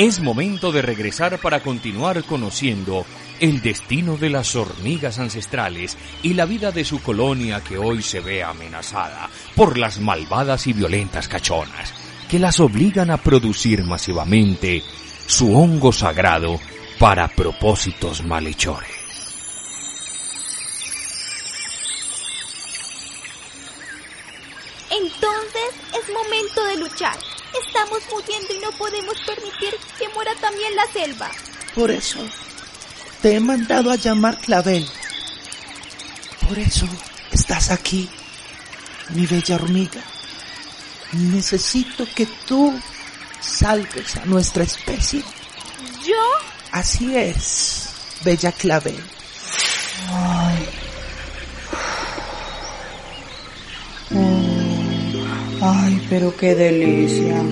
Es momento de regresar para continuar conociendo el destino de las hormigas ancestrales y la vida de su colonia que hoy se ve amenazada por las malvadas y violentas cachonas que las obligan a producir masivamente su hongo sagrado para propósitos malhechores. Entonces es momento de luchar. Estamos muriendo y no podemos permitir que muera también la selva. Por eso te he mandado a llamar Clavel. Por eso estás aquí, mi bella hormiga. Necesito que tú salves a nuestra especie. ¿Yo? Así es, bella Clavel. Ay, pero qué delicia.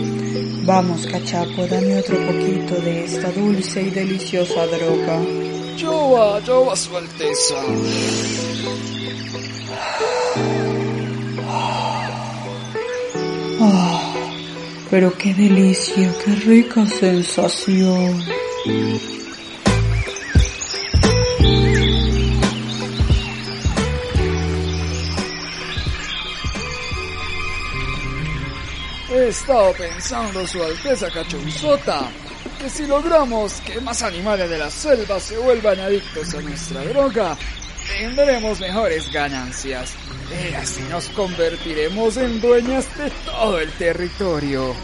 Vamos, cachapo, dame otro poquito de esta dulce y deliciosa droga. Yo yo su alteza. Ah, pero qué delicia, qué rica sensación. He estado pensando, Su Alteza Cachonzota, que si logramos que más animales de la selva se vuelvan adictos a nuestra droga, tendremos mejores ganancias. Y así nos convertiremos en dueñas de todo el territorio.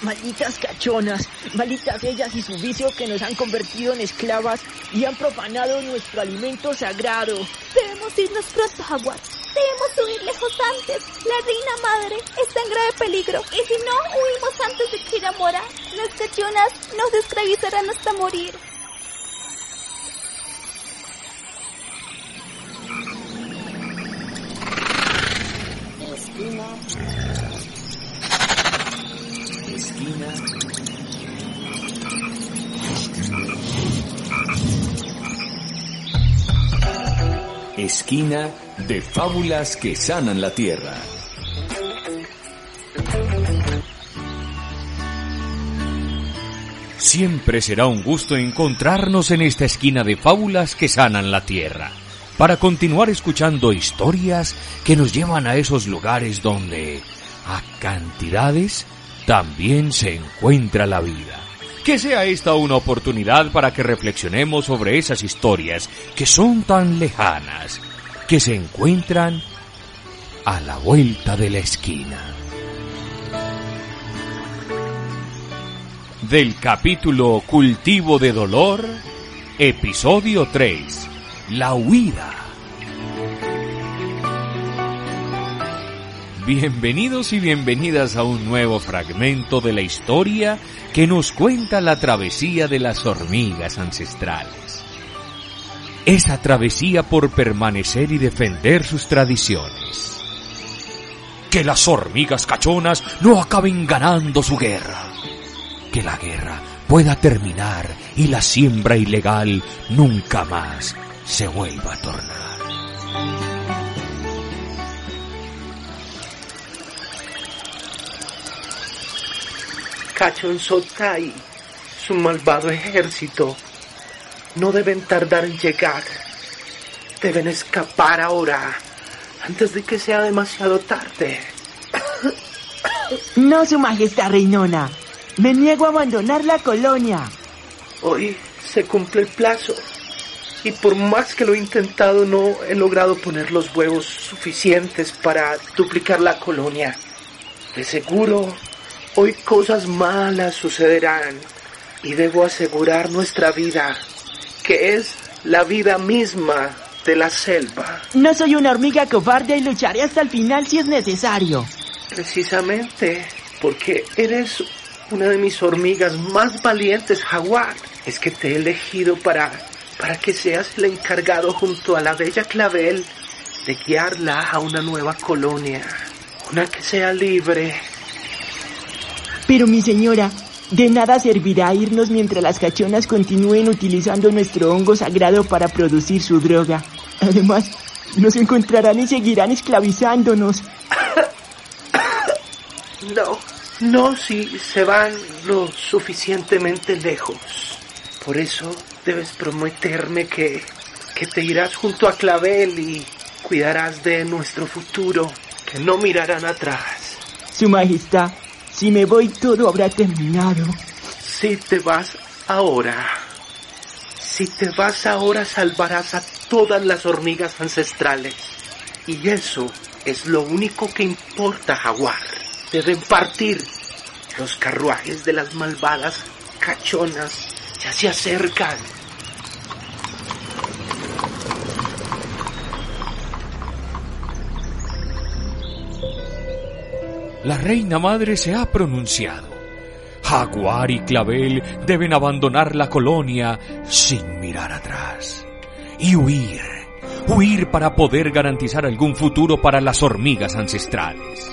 Malditas cachonas, malditas ellas y su vicio que nos han convertido en esclavas y han profanado nuestro alimento sagrado. Debemos irnos pronto, Jaguar. Debemos huir lejos antes. La reina madre está en grave peligro. Y si no huimos antes de muera, las cachonas nos esclavizarán hasta morir. Esquina. Esquina. Esquina de fábulas que sanan la tierra. Siempre será un gusto encontrarnos en esta esquina de fábulas que sanan la tierra, para continuar escuchando historias que nos llevan a esos lugares donde, a cantidades, también se encuentra la vida. Que sea esta una oportunidad para que reflexionemos sobre esas historias que son tan lejanas, que se encuentran a la vuelta de la esquina. Del capítulo Cultivo de Dolor, episodio 3, La huida. Bienvenidos y bienvenidas a un nuevo fragmento de la historia que nos cuenta la travesía de las hormigas ancestrales. Esa travesía por permanecer y defender sus tradiciones. Que las hormigas cachonas no acaben ganando su guerra. Que la guerra pueda terminar y la siembra ilegal nunca más se vuelva a tornar. Cachonzota y su malvado ejército no deben tardar en llegar. Deben escapar ahora, antes de que sea demasiado tarde. No, su majestad reinona. Me niego a abandonar la colonia. Hoy se cumple el plazo. Y por más que lo he intentado, no he logrado poner los huevos suficientes para duplicar la colonia. De seguro, hoy cosas malas sucederán. Y debo asegurar nuestra vida, que es la vida misma de la selva. No soy una hormiga cobarde y lucharé hasta el final si es necesario. Precisamente porque eres una de mis hormigas más valientes, jaguar. Es que te he elegido para, para que seas el encargado junto a la bella clavel de guiarla a una nueva colonia. Una que sea libre. Pero mi señora, de nada servirá irnos mientras las cachonas continúen utilizando nuestro hongo sagrado para producir su droga. Además, nos encontrarán y seguirán esclavizándonos. No, no si se van lo suficientemente lejos. Por eso debes prometerme que, que te irás junto a Clavel y cuidarás de nuestro futuro, que no mirarán atrás. Su Majestad, si me voy todo habrá terminado. Si te vas ahora, si te vas ahora salvarás a todas las hormigas ancestrales. Y eso es lo único que importa, jaguar. Deben partir. Los carruajes de las malvadas cachonas ya se acercan. La reina madre se ha pronunciado. Jaguar y Clavel deben abandonar la colonia sin mirar atrás. Y huir. Huir para poder garantizar algún futuro para las hormigas ancestrales.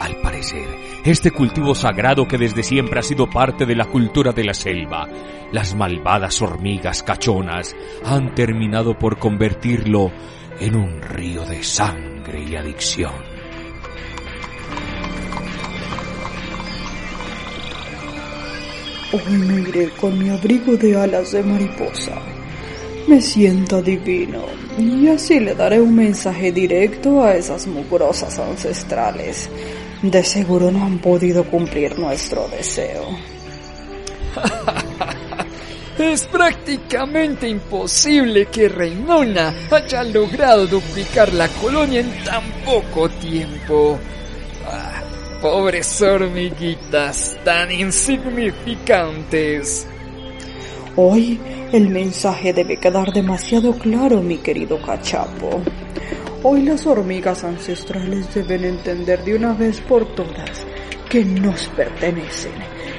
Al parecer, este cultivo sagrado que desde siempre ha sido parte de la cultura de la selva, las malvadas hormigas cachonas han terminado por convertirlo en un río de sangre y adicción. Hoy me iré con mi abrigo de alas de mariposa. Me siento divino y así le daré un mensaje directo a esas mugrosas ancestrales. De seguro no han podido cumplir nuestro deseo. Es prácticamente imposible que Reinona haya logrado duplicar la colonia en tan poco tiempo. Ah, pobres hormiguitas tan insignificantes. Hoy el mensaje debe quedar demasiado claro, mi querido cachapo. Hoy las hormigas ancestrales deben entender de una vez por todas que nos pertenecen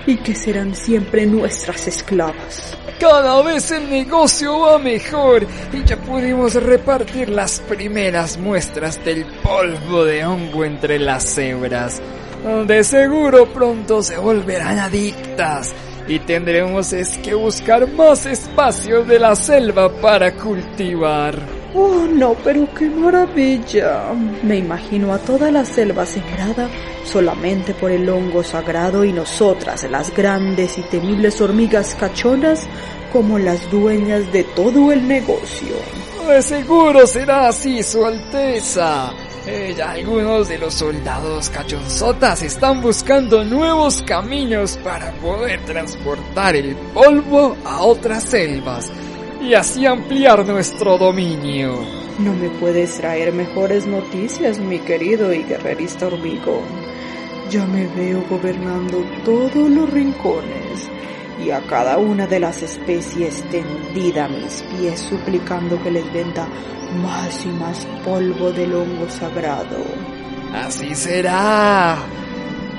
y que serán siempre nuestras esclavas. Cada vez el negocio va mejor y ya pudimos repartir las primeras muestras del polvo de hongo entre las cebras. De seguro pronto se volverán adictas y tendremos es que buscar más espacios de la selva para cultivar. Oh, no, pero qué maravilla. Me imagino a toda la selva sembrada solamente por el hongo sagrado y nosotras, las grandes y temibles hormigas cachonas, como las dueñas de todo el negocio. De seguro será así, Su Alteza. Eh, algunos de los soldados cachonzotas están buscando nuevos caminos para poder transportar el polvo a otras selvas y así ampliar nuestro dominio. No me puedes traer mejores noticias, mi querido y guerrerista hormigón. Ya me veo gobernando todos los rincones y a cada una de las especies tendida a mis pies suplicando que les venda más y más polvo del hongo sagrado. Así será.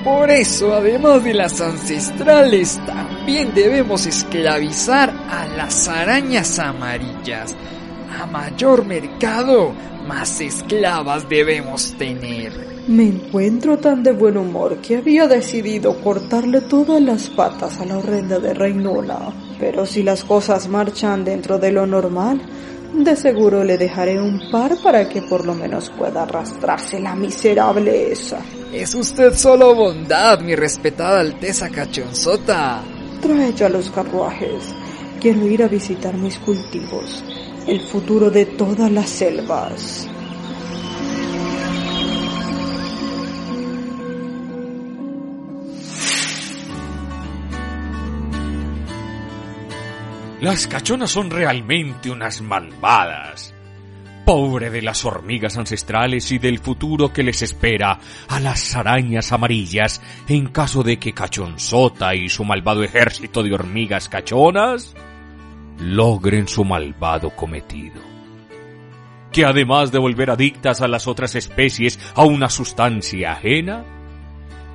Por eso, además de las ancestrales, también debemos esclavizar a las arañas amarillas. A mayor mercado, más esclavas debemos tener. Me encuentro tan de buen humor que había decidido cortarle todas las patas a la horrenda de Reinona. Pero si las cosas marchan dentro de lo normal, de seguro le dejaré un par para que por lo menos pueda arrastrarse la miserable esa. Es usted solo bondad, mi respetada Alteza Cachonzota. Trae ya los carruajes. Quiero ir a visitar mis cultivos, el futuro de todas las selvas. Las cachonas son realmente unas malvadas. Pobre de las hormigas ancestrales y del futuro que les espera a las arañas amarillas en caso de que Cachonzota y su malvado ejército de hormigas cachonas logren su malvado cometido. que además de volver adictas a las otras especies a una sustancia ajena,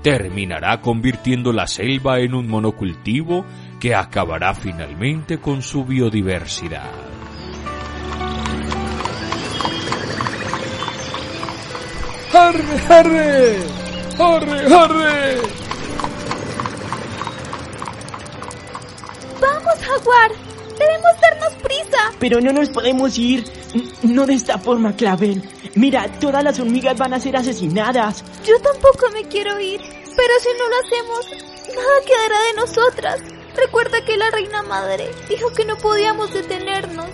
terminará convirtiendo la selva en un monocultivo que acabará finalmente con su biodiversidad. ¡Arre, arre! ¡Arre, arre! ¡Vamos, Jaguar! ¡Debemos darnos prisa! Pero no nos podemos ir. No de esta forma, Clavel. Mira, todas las hormigas van a ser asesinadas. Yo tampoco me quiero ir. Pero si no lo hacemos, nada quedará de nosotras. Recuerda que la reina madre dijo que no podíamos detenernos.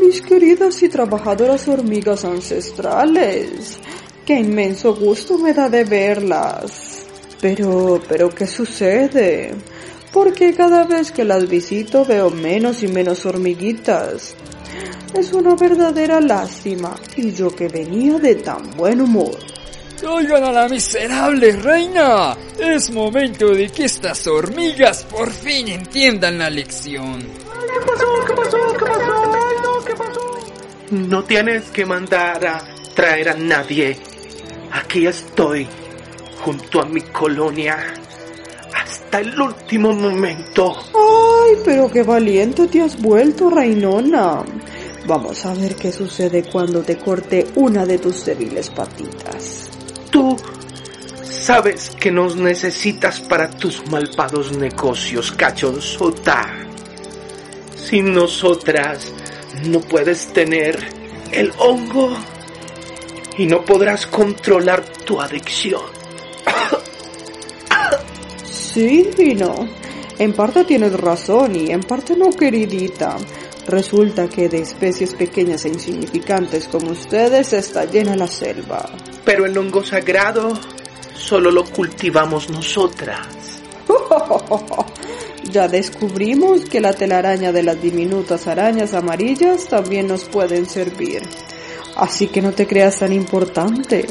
Mis queridas y trabajadoras hormigas ancestrales, qué inmenso gusto me da de verlas. Pero, pero, ¿qué sucede? Porque cada vez que las visito veo menos y menos hormiguitas. Es una verdadera lástima, y yo que venía de tan buen humor. ¡Oigan a la miserable reina! Es momento de que estas hormigas por fin entiendan la lección. ¿Qué pasó? ¿Qué pasó? ¿Qué pasó? Ay, no, ¿qué pasó? No tienes que mandar a traer a nadie. Aquí estoy, junto a mi colonia, hasta el último momento. Ay, pero qué valiente te has vuelto, Reinona. Vamos a ver qué sucede cuando te corte una de tus débiles patitas. Tú sabes que nos necesitas para tus malvados negocios, cachonzota. Sin nosotras no puedes tener el hongo y no podrás controlar tu adicción. Sí y no. En parte tienes razón y en parte no, queridita. Resulta que de especies pequeñas e insignificantes como ustedes está llena la selva. Pero el hongo sagrado solo lo cultivamos nosotras. ya descubrimos que la telaraña de las diminutas arañas amarillas también nos pueden servir. Así que no te creas tan importante,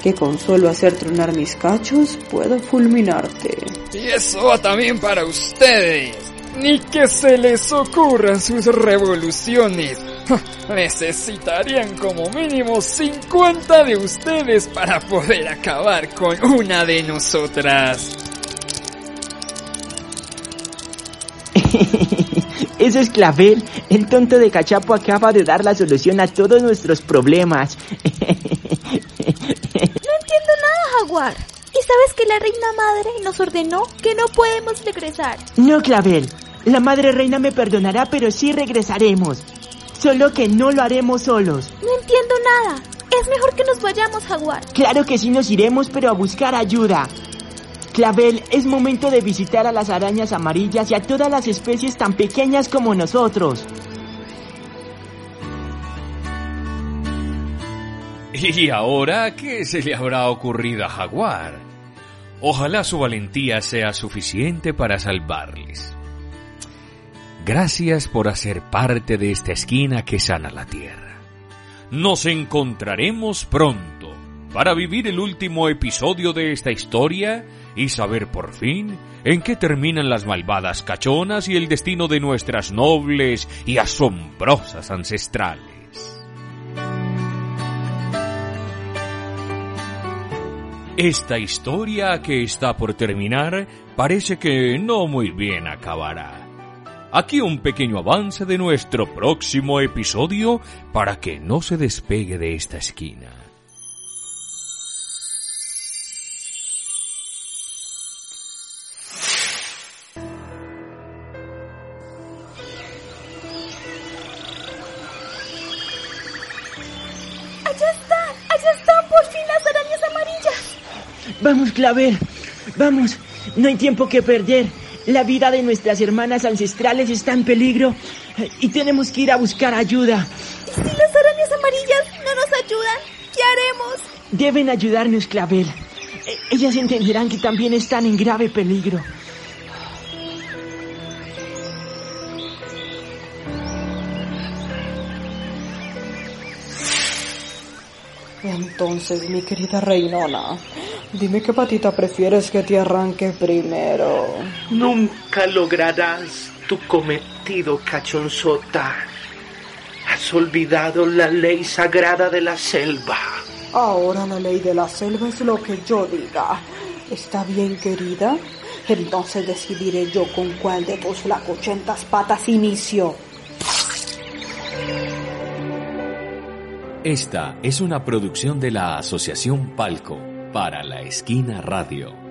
que con solo hacer tronar mis cachos puedo fulminarte. Y eso va también para ustedes. Ni que se les ocurran sus revoluciones. Necesitarían como mínimo 50 de ustedes para poder acabar con una de nosotras. Eso es Clavel. El tonto de Cachapo acaba de dar la solución a todos nuestros problemas. No entiendo nada, Jaguar. ¿Y sabes que la reina madre nos ordenó que no podemos regresar? No, Clavel. La madre reina me perdonará, pero sí regresaremos. Solo que no lo haremos solos. No entiendo nada. Es mejor que nos vayamos, Jaguar. Claro que sí nos iremos, pero a buscar ayuda. Clavel, es momento de visitar a las arañas amarillas y a todas las especies tan pequeñas como nosotros. ¿Y ahora qué se le habrá ocurrido a Jaguar? Ojalá su valentía sea suficiente para salvarles. Gracias por hacer parte de esta esquina que sana la tierra. Nos encontraremos pronto para vivir el último episodio de esta historia y saber por fin en qué terminan las malvadas cachonas y el destino de nuestras nobles y asombrosas ancestrales. Esta historia que está por terminar parece que no muy bien acabará. Aquí un pequeño avance de nuestro próximo episodio para que no se despegue de esta esquina. Clavel. Vamos. No hay tiempo que perder. La vida de nuestras hermanas ancestrales está en peligro y tenemos que ir a buscar ayuda. ¿Y si las arañas amarillas no nos ayudan? ¿Qué haremos? Deben ayudarnos, Clavel. E- Ellas entenderán que también están en grave peligro. Entonces, mi querida reinona, dime qué patita prefieres que te arranque primero. Nunca lograrás tu cometido, cachonzota. Has olvidado la ley sagrada de la selva. Ahora la ley de la selva es lo que yo diga. ¿Está bien, querida? Entonces decidiré yo con cuál de tus flacochentas patas inicio. Esta es una producción de la Asociación Palco para la Esquina Radio.